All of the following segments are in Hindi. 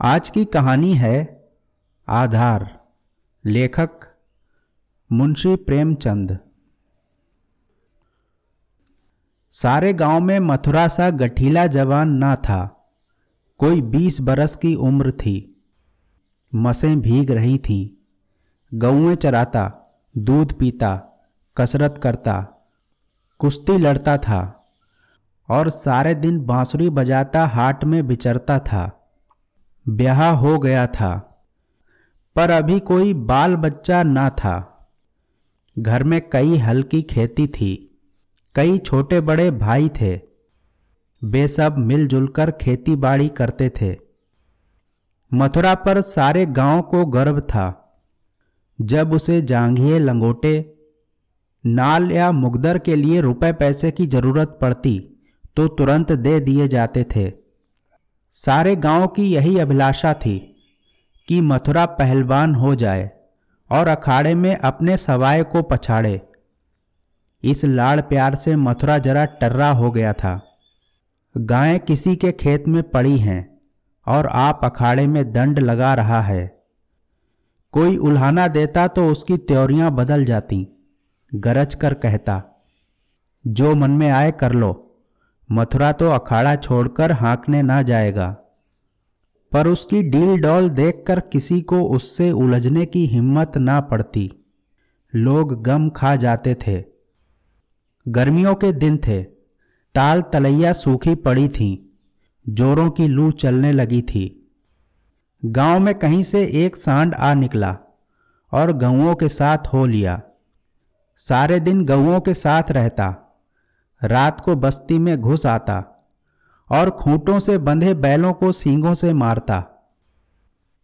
आज की कहानी है आधार, लेखक मुंशी प्रेमचंद। सारे गाँव में मथुरा सा गठीला जवान ना था। कोई बीस बरस की उम्र थी। मसें भीग रही थीं। गऊएँ चराता, दूध पीता, कसरत करता, कुश्ती लड़ता था और सारे दिन बांसुरी बजाता, हाट में विचरता था। ब्याह हो गया था। पर अभी कोई बाल बच्चा ना था। घर में कई हल्की खेती थी। कई छोटे बड़े भाई थे। वे सब मिलजुल कर खेती बाड़ी करते थे। मथुरा पर सारे गाँव को गर्व था। जब उसे जांघिए लंगोटे, नाल या मुगदर के लिए रुपए पैसे की ज़रूरत पड़ती तो तुरंत दे दिए जाते थे। सारे गाँव की यही अभिलाषा थी कि मथुरा पहलवान हो जाए और अखाड़े में अपने सवाए को पछाड़े। इस लाड़ प्यार से मथुरा जरा टर्रा हो गया था। गायें किसी के खेत में पड़ी हैं और आप अखाड़े में दंड लगा रहा है। कोई उल्हाना देता तो उसकी त्योरियाँ बदल जाती, गरज कर कहता, जो मन में आए कर लो। मथुरा तो अखाड़ा छोड़कर हाँकने ना जाएगा। पर उसकी डील डॉल देखकर किसी को उससे उलझने की हिम्मत ना पड़ती। लोग गम खा जाते थे। गर्मियों के दिन थे। ताल तलैया सूखी पड़ी थी। जोरों की लू चलने लगी थी। गाँव में कहीं से एक सांड आ निकला और गऊओं के साथ हो लिया। सारे दिन गऊओं के साथ रहता। रात को बस्ती में घुस आता और खूंटों से बंधे बैलों को सींगों से मारता।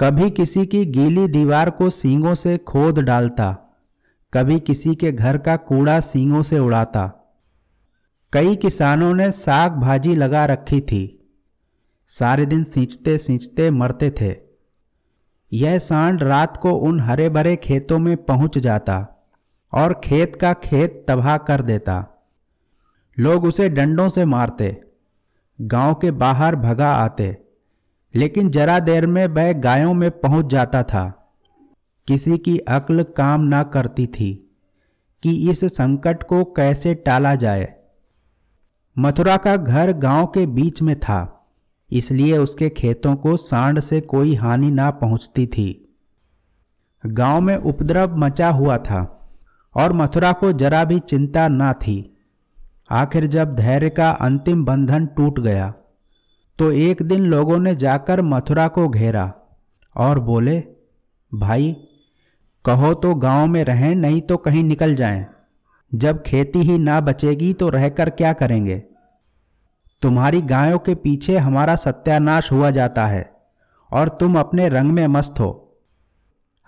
कभी किसी की गीली दीवार को सींगों से खोद डालता, कभी किसी के घर का कूड़ा सींगों से उड़ाता। कई किसानों ने साग भाजी लगा रखी थी। सारे दिन सींचते सींचते मरते थे। यह सांड रात को उन हरे भरे खेतों में पहुँच जाता और खेत का खेत तबाह कर देता। लोग उसे डंडों से मारते, गाँव के बाहर भगा आते, लेकिन जरा देर में वह गायों में पहुँच जाता था। किसी की अक्ल काम ना करती थी कि इस संकट को कैसे टाला जाए। मथुरा का घर गाँव के बीच में था, इसलिए उसके खेतों को सांड से कोई हानि ना पहुँचती थी। गाँव में उपद्रव मचा हुआ था और मथुरा को जरा भी चिंता ना थी। आखिर जब धैर्य का अंतिम बंधन टूट गया तो एक दिन लोगों ने जाकर मथुरा को घेरा और बोले, भाई, कहो तो गाँव में रहें, नहीं तो कहीं निकल जाएँ। जब खेती ही ना बचेगी तो रहकर क्या करेंगे? तुम्हारी गायों के पीछे हमारा सत्यानाश हुआ जाता है और तुम अपने रंग में मस्त हो।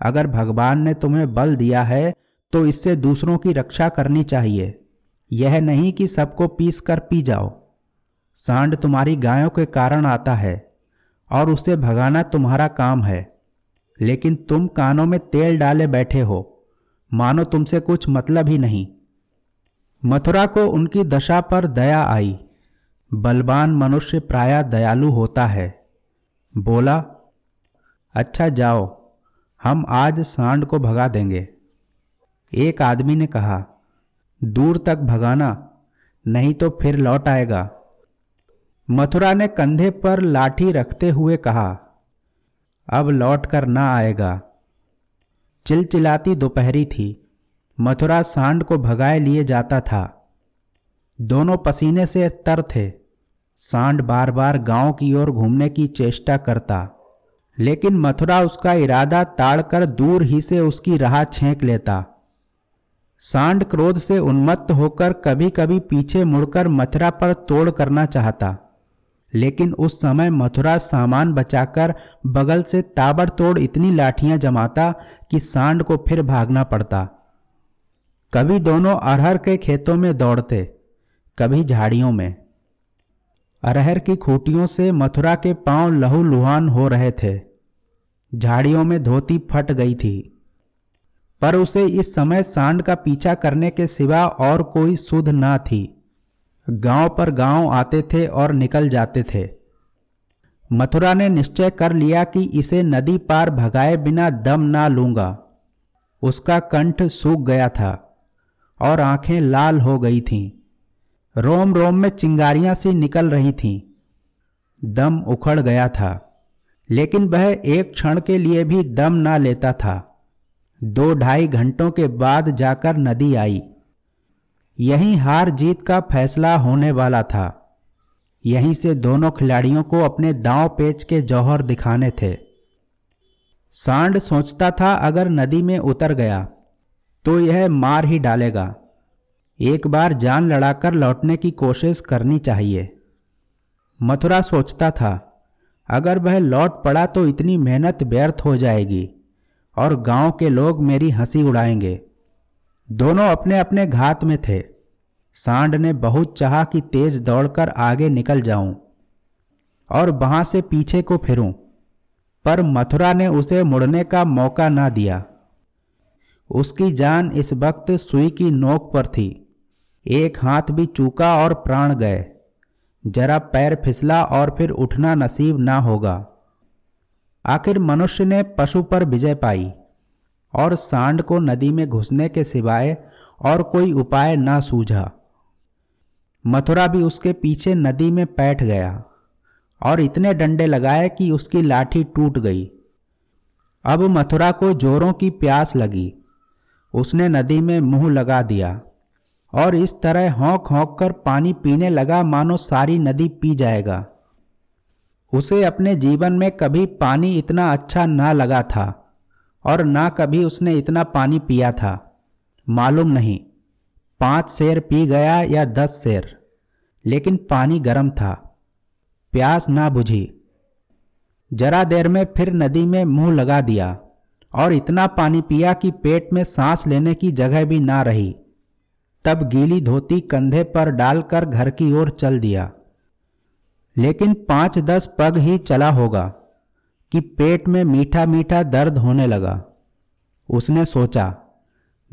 अगर भगवान ने तुम्हें बल दिया है तो इससे दूसरों की रक्षा करनी चाहिए। यह नहीं कि सबको पीस कर पी जाओ। सांड तुम्हारी गायों के कारण आता है, और उसे भगाना तुम्हारा काम है। लेकिन तुम कानों में तेल डाले बैठे हो, मानो तुमसे कुछ मतलब ही नहीं। मथुरा को उनकी दशा पर दया आई। बलवान मनुष्य प्राय दयालु होता है। बोला अच्छा जाओ, हम आज सांड को भगा देंगे। एक आदमी ने कहा दूर तक भगाना, नहीं तो फिर लौट आएगा। मथुरा ने कंधे पर लाठी रखते हुए कहा, अब लौट कर ना आएगा। चिलचिलाती दोपहरी थी। मथुरा सांड को भगाए लिए जाता था। दोनों पसीने से तर थे। सांड बार बार गाँव की ओर घूमने की चेष्टा करता, लेकिन मथुरा उसका इरादा ताड़कर दूर ही से उसकी राह छेंक लेता। सांड क्रोध से उन्मत्त होकर कभी कभी पीछे मुड़कर मथुरा पर तोड़ करना चाहता। लेकिन उस समय मथुरा सामान बचाकर बगल से ताबड़तोड़ इतनी लाठियाँ जमाता कि सांड को फिर भागना पड़ता। कभी दोनों अरहर के खेतों में दौड़ते, कभी झाड़ियों में। अरहर की खूटियों से मथुरा के पाँव लहू लुहान हो रहे थे। झाड़ियों में धोती फट गई थी। पर उसे इस समय सांड का पीछा करने के सिवा और कोई सुध ना थी। गाँव पर गाँव आते थे और निकल जाते थे। मथुरा ने निश्चय कर लिया कि इसे नदी पार भगाए बिना दम ना लूँगा। उसका कंठ सूख गया था और आँखें लाल हो गई थीं। रोम रोम में चिंगारियाँ सी निकल रही थीं। दम उखड़ गया था, लेकिन वह एक क्षण के लिए भी दम ना लेता था। दो ढाई घंटों के बाद जाकर नदी आई। यही हार जीत का फैसला होने वाला था। यहीं से दोनों खिलाड़ियों को अपने दांव पेच के जौहर दिखाने थे। सांड सोचता था अगर नदी में उतर गया तो यह मार ही डालेगा। एक बार जान लड़ाकर लौटने की कोशिश करनी चाहिए। मथुरा सोचता था, अगर वह लौट पड़ा तो इतनी मेहनत व्यर्थ हो जाएगी। और गाँव के लोग मेरी हँसी उड़ाएँगे। दोनों अपने अपने घात में थे। सांड ने बहुत चाहा कि तेज दौड़कर आगे निकल जाऊँ और वहाँ से पीछे को फिरूं, पर मथुरा ने उसे मुड़ने का मौका ना दिया। उसकी जान इस वक्त सुई की नोक पर थी। एक हाथ भी चूका और प्राण गए। जरा पैर फिसला और फिर उठना नसीब ना होगा। आखिर मनुष्य ने पशु पर विजय पाई और सांड को नदी में घुसने के सिवाय और कोई उपाय ना सूझा। मथुरा भी उसके पीछे नदी में बैठ गया और इतने डंडे लगाए कि उसकी लाठी टूट गई। अब मथुरा को जोरों की प्यास लगी। उसने नदी में मुँह लगा दिया और इस तरह हौंक हौंक कर पानी पीने लगा, मानो सारी नदी पी जाएगा। उसे अपने जीवन में कभी पानी इतना अच्छा ना लगा था और ना कभी उसने इतना पानी पिया था। मालूम नहीं, पाँच शेर पी गया या दस शेर, लेकिन पानी गर्म था, प्यास ना बुझी। जरा देर में फिर नदी में मुँह लगा दिया और इतना पानी पिया कि पेट में सांस लेने की जगह भी ना रही। तब गीली धोती कंधे पर डालकर घर की ओर चल दिया। लेकिन पाँच दस पग ही चला होगा कि पेट में मीठा मीठा दर्द होने लगा। उसने सोचा,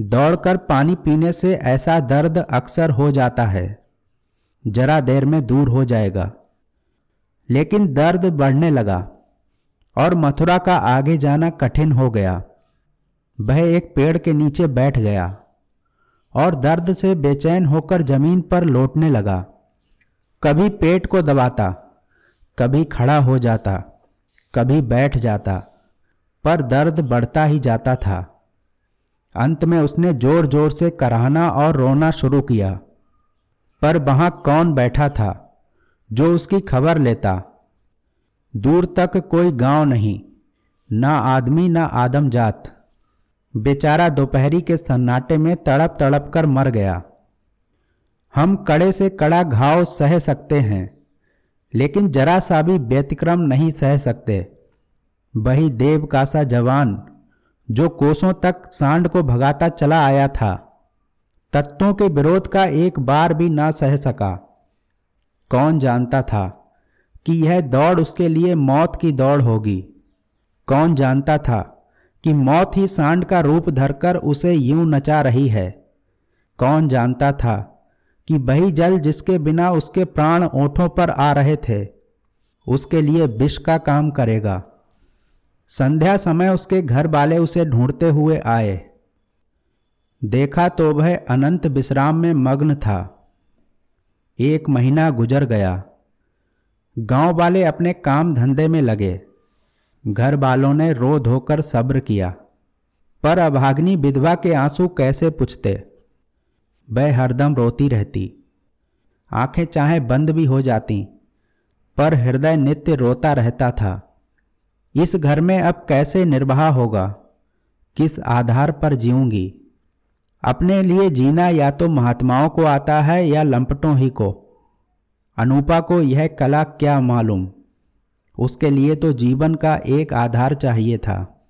दौड़कर पानी पीने से ऐसा दर्द अक्सर हो जाता है। जरा देर में दूर हो जाएगा। लेकिन दर्द बढ़ने लगा और मथुरा का आगे जाना कठिन हो गया। वह एक पेड़ के नीचे बैठ गया और दर्द से बेचैन होकर ज़मीन पर लौटने लगा। कभी पेट को दबाता, कभी खड़ा हो जाता, कभी बैठ जाता, पर दर्द बढ़ता ही जाता था। अंत में उसने ज़ोर ज़ोर से कराहना और रोना शुरू किया। पर वहाँ कौन बैठा था जो उसकी खबर लेता? दूर तक कोई गाँव नहीं, ना आदमी, ना आदम जात बेचारा दोपहरी के सन्नाटे में तड़प तड़प कर मर गया। हम कड़े से कड़ा घाव सह सकते हैं, लेकिन जरा सा भी व्यतिक्रम नहीं सह सकते। वही देव का सा जवान, जो कोसों तक सांड को भगाता चला आया था, तत्वों के विरोध का एक बार भी ना सह सका। कौन जानता था कि यह दौड़ उसके लिए मौत की दौड़ होगी? कौन जानता था कि मौत ही सांड का रूप धरकर उसे यूँ नचा रही है? कौन जानता था कि वही जल जिसके बिना उसके प्राण ओठों पर आ रहे थे, उसके लिए विष का काम करेगा। संध्या समय उसके घर वाले उसे ढूंढते हुए आए। देखा तो वह अनंत विश्राम में मग्न था। एक महीना गुजर गया। गाँव वाले अपने काम धंधे में लगे। घर वालों ने रो धोकर सब्र किया। पर अभाग्नि विधवा के आँसू कैसे पुछते? वह हरदम रोती रहती। आँखें चाहे बंद भी हो जाती, पर हृदय नित्य रोता रहता था। इस घर में अब कैसे निर्वाह होगा? किस आधार पर जीऊँगी? अपने लिए जीना या तो महात्माओं को आता है या लंपटों ही को। अनूपा को यह कला क्या मालूम? उसके लिए तो जीवन का एक आधार चाहिए था,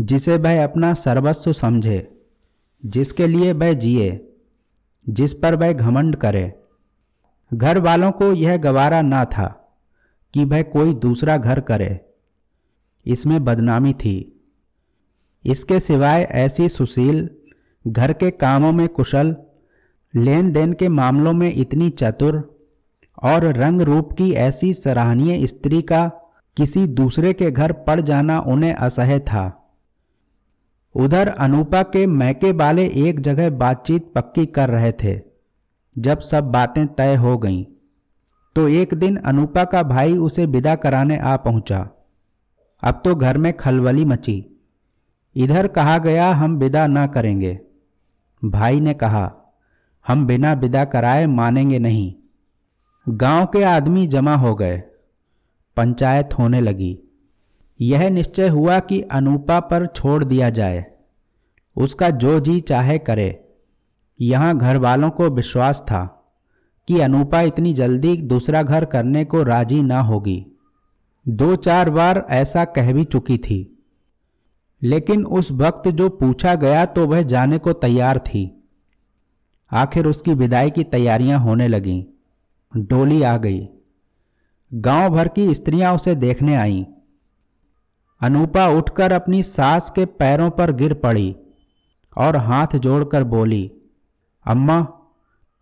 जिसे वह अपना सर्वस्व समझे, जिसके लिए वह जिए। जिस पर वह घमंड करे। घर वालों को यह गवारा ना था कि वह कोई दूसरा घर करे। इसमें बदनामी थी। इसके सिवाय ऐसी सुशील, घर के कामों में कुशल लेन देन के मामलों में इतनी चतुर और रंग रूप की ऐसी सराहनीय स्त्री का किसी दूसरे के घर पड़ जाना उन्हें असह्य था। उधर अनुपा के मैके वाले एक जगह बातचीत पक्की कर रहे थे, जब सब बातें तय हो गईं। तो एक दिन अनुपा का भाई उसे विदा कराने आ पहुँचा। अब तो घर में खलबली मची। इधर कहा गया, हम विदा ना करेंगे। भाई ने कहा, हम बिना विदा कराए मानेंगे नहीं। गाँव के आदमी जमा हो गए। पंचायत होने लगी। यह निश्चय हुआ कि अनुपा पर छोड़ दिया जाए। उसका जो जी चाहे करे। यहाँ घर वालों को विश्वास था कि अनुपा इतनी जल्दी दूसरा घर करने को राज़ी ना होगी। दो चार बार ऐसा कह भी चुकी थी। लेकिन उस वक्त जो पूछा गया तो वह जाने को तैयार थी। आखिर उसकी विदाई की तैयारियाँ होने लगीं। डोली आ गई। गाँव भर की स्त्रियाँ उसे देखने आईं। अनुपा उठकर अपनी सास के पैरों पर गिर पड़ी और हाथ जोड़कर बोली, अम्मा,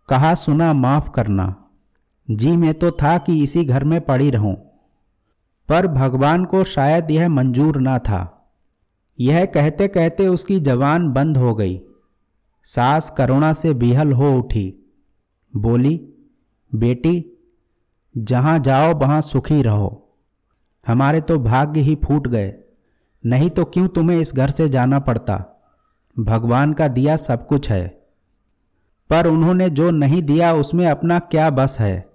कहा सुना माफ़ करना। जी, मैं तो था कि इसी घर में पड़ी रहूँ, पर भगवान को शायद यह मंजूर ना था। यह कहते कहते उसकी जवान बंद हो गई। सास करुणा से बिहल हो उठी। बोली, बेटी, जहाँ जाओ वहाँ सुखी रहो। हमारे तो भाग्य ही फूट गए। नहीं तो क्यों तुम्हें इस घर से जाना पड़ता? भगवान का दिया सब कुछ है। पर उन्होंने जो नहीं दिया उसमें अपना क्या बस है?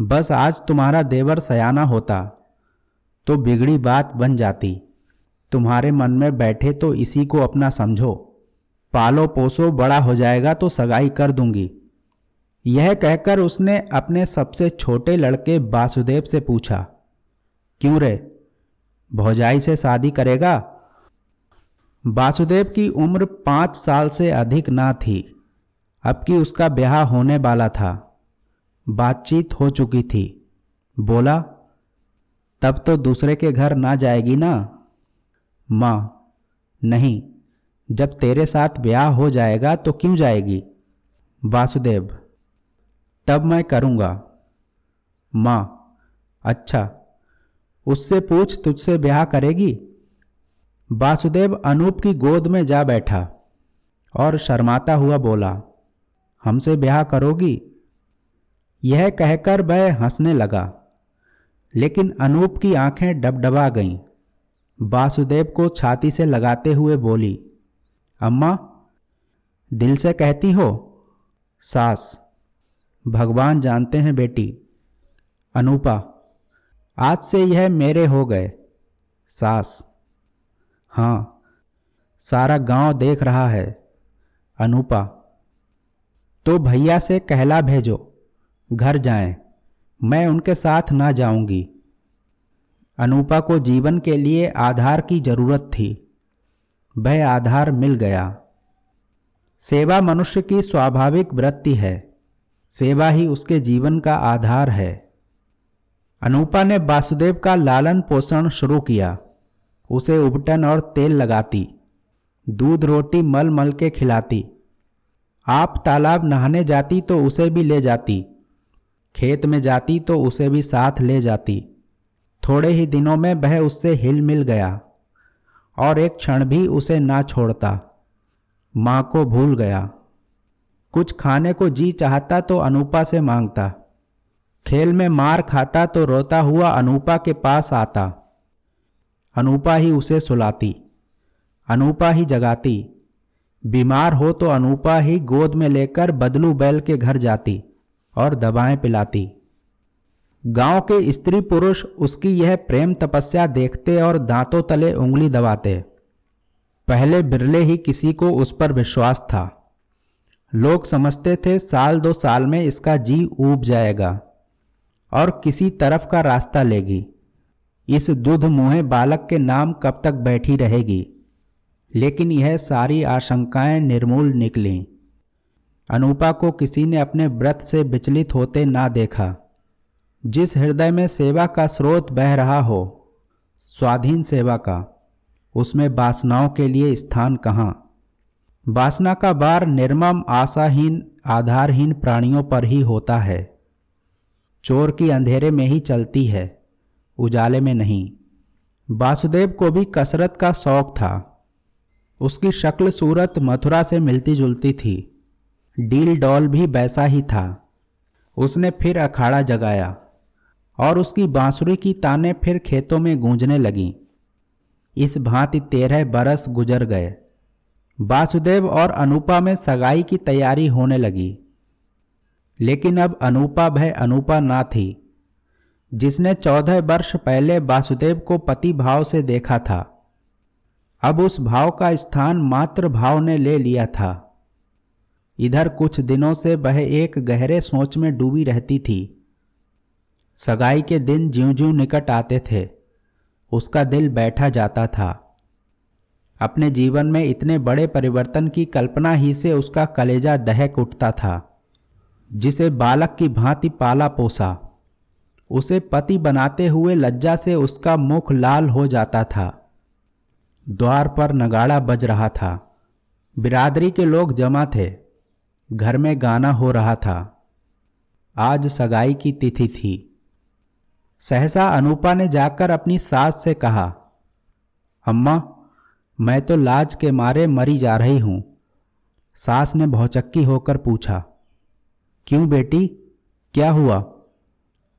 बस आज तुम्हारा देवर सयाना होता तो बिगड़ी बात बन जाती। तुम्हारे मन में बैठे तो इसी को अपना समझो। पालो पोसो बड़ा हो जाएगा तो सगाई कर दूँगी। यह कहकर उसने अपने सबसे छोटे लड़के वासुदेव से पूछा क्यों रे? भौजाई से शादी करेगा? वासुदेव की उम्र पाँच साल से अधिक ना थी। अब कि उसका ब्याह होने वाला था। बातचीत हो चुकी थी। बोला, तब तो दूसरे के घर ना जाएगी ना? माँ, नहीं। जब तेरे साथ ब्याह हो जाएगा तो क्यों जाएगी? वासुदेव, तब मैं करूँगा। माँ अच्छा। उससे पूछ, तुझसे ब्याह करेगी? वासुदेव अनूप की गोद में जा बैठा और शर्माता हुआ बोला, हमसे ब्याह करोगी? यह कहकर वह हंसने लगा, लेकिन अनूप की आँखें डबडबा गईं। वासुदेव को छाती से लगाते हुए बोली, अम्मा, दिल से कहती हो? सास, भगवान जानते हैं बेटी। अनूपा आज से यह मेरे हो गए। सास। हाँ सारा गाँव देख रहा है। अनूपा। तो भैया से कहला भेजो। घर जाएँ। मैं उनके साथ ना जाऊँगी। अनूपा को जीवन के लिए आधार की ज़रूरत थी। वह आधार मिल गया। सेवा मनुष्य की स्वाभाविक वृत्ति है। सेवा ही उसके जीवन का आधार है। अनूपा ने वासुदेव का लालन पोषण शुरू किया। उसे उबटन और तेल लगाती, दूध रोटी मल मल के खिलाती। आप तालाब नहाने जाती तो उसे भी ले जाती, खेत में जाती तो उसे भी साथ ले जाती। थोड़े ही दिनों में वह उससे हिल मिल गया, और एक क्षण भी उसे ना छोड़ता। माँ को भूल गया। कुछ खाने को जी चाहता तो अनुपा से माँगता। खेल में मार खाता तो रोता हुआ अनूपा के पास आता। अनूपा ही उसे सुलाती, अनूपा ही जगाती। बीमार हो तो अनूपा ही गोद में लेकर बदलू बैल के घर जाती और दवाएँ पिलाती। गाँव के स्त्री पुरुष उसकी यह प्रेम तपस्या देखते और दांतों तले उंगली दबाते। पहले बिरले ही किसी को उस पर विश्वास था। लोग समझते थे साल दो साल में इसका जी ऊब जाएगा। और किसी तरफ़ का रास्ता लेगी। इस दुध मुहे बालक के नाम कब तक बैठी रहेगी? लेकिन यह सारी आशंकाएँ निर्मूल निकली। अनुपा को किसी ने अपने व्रत से विचलित होते ना देखा। जिस हृदय में सेवा का स्रोत बह रहा हो, स्वाधीन सेवा का, उसमें वासनाओं के लिए स्थान कहाँ? वासना का बार निर्मम, आशाहीन, आधारहीन प्राणियों पर ही होता है। चोर की अंधेरे में ही चलती है, उजाले में नहीं। वासुदेव को भी कसरत का शौक था। उसकी शक्ल सूरत मथुरा से मिलती जुलती थी। डील डॉल भी वैसा ही था। उसने फिर अखाड़ा जगाया और उसकी बांसुरी की ताने फिर खेतों में गूंजने लगीं। इस भांति तेरह बरस गुजर गए। वासुदेव और अनुपा में सगाई की तैयारी होने लगी। लेकिन अब अनुपा भय अनुपा ना थी। जिसने चौदह वर्ष पहले वासुदेव को पति भाव से देखा था, अब उस भाव का स्थान मात्र भाव ने ले लिया था। इधर कुछ दिनों से वह एक गहरे सोच में डूबी रहती थी। सगाई के दिन ज्यो ज्यो निकट आते थे, उसका दिल बैठा जाता था। अपने जीवन में इतने बड़े परिवर्तन की कल्पना ही से उसका कलेजा दहक उठता था। जिसे बालक की भांति पाला पोसा। उसे पति बनाते हुए लज्जा से उसका मुख लाल हो जाता था। द्वार पर नगाड़ा बज रहा था। बिरादरी के लोग जमा थे। घर में गाना हो रहा था। आज सगाई की तिथि थी। सहसा अनुपा ने जाकर अपनी सास से कहा, अम्मा, मैं तो लाज के मारे मरी जा रही हूँ। सास ने भौचक्की होकर पूछा क्यों बेटी? क्या हुआ?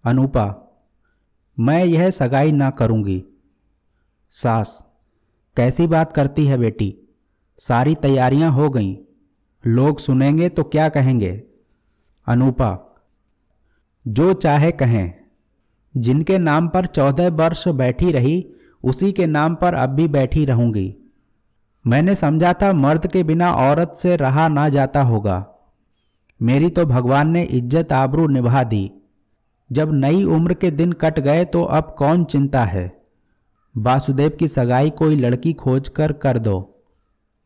अनुपा, मैं यह सगाई ना करूँगी। सास, कैसी बात करती है बेटी? सारी तैयारियाँ हो गईं। लोग सुनेंगे तो क्या कहेंगे? अनुपा, जो चाहे कहें। जिनके नाम पर चौदह वर्ष बैठी रही, उसी के नाम पर अब भी बैठी रहूँगी। मैंने समझा था मर्द के बिना औरत से रहा ना जाता होगा। मेरी तो भगवान ने इज़्ज़त आबरू निभा दी। जब नई उम्र के दिन कट गए तो अब कौन चिंता है? वासुदेव की सगाई कोई लड़की खोज कर कर दो।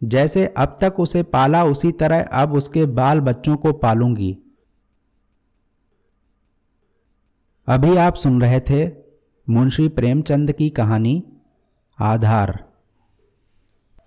जैसे अब तक उसे पाला, उसी तरह अब उसके बाल बच्चों को पालूँगी। अभी आप सुन रहे थे मुंशी प्रेमचंद की कहानी, आधार।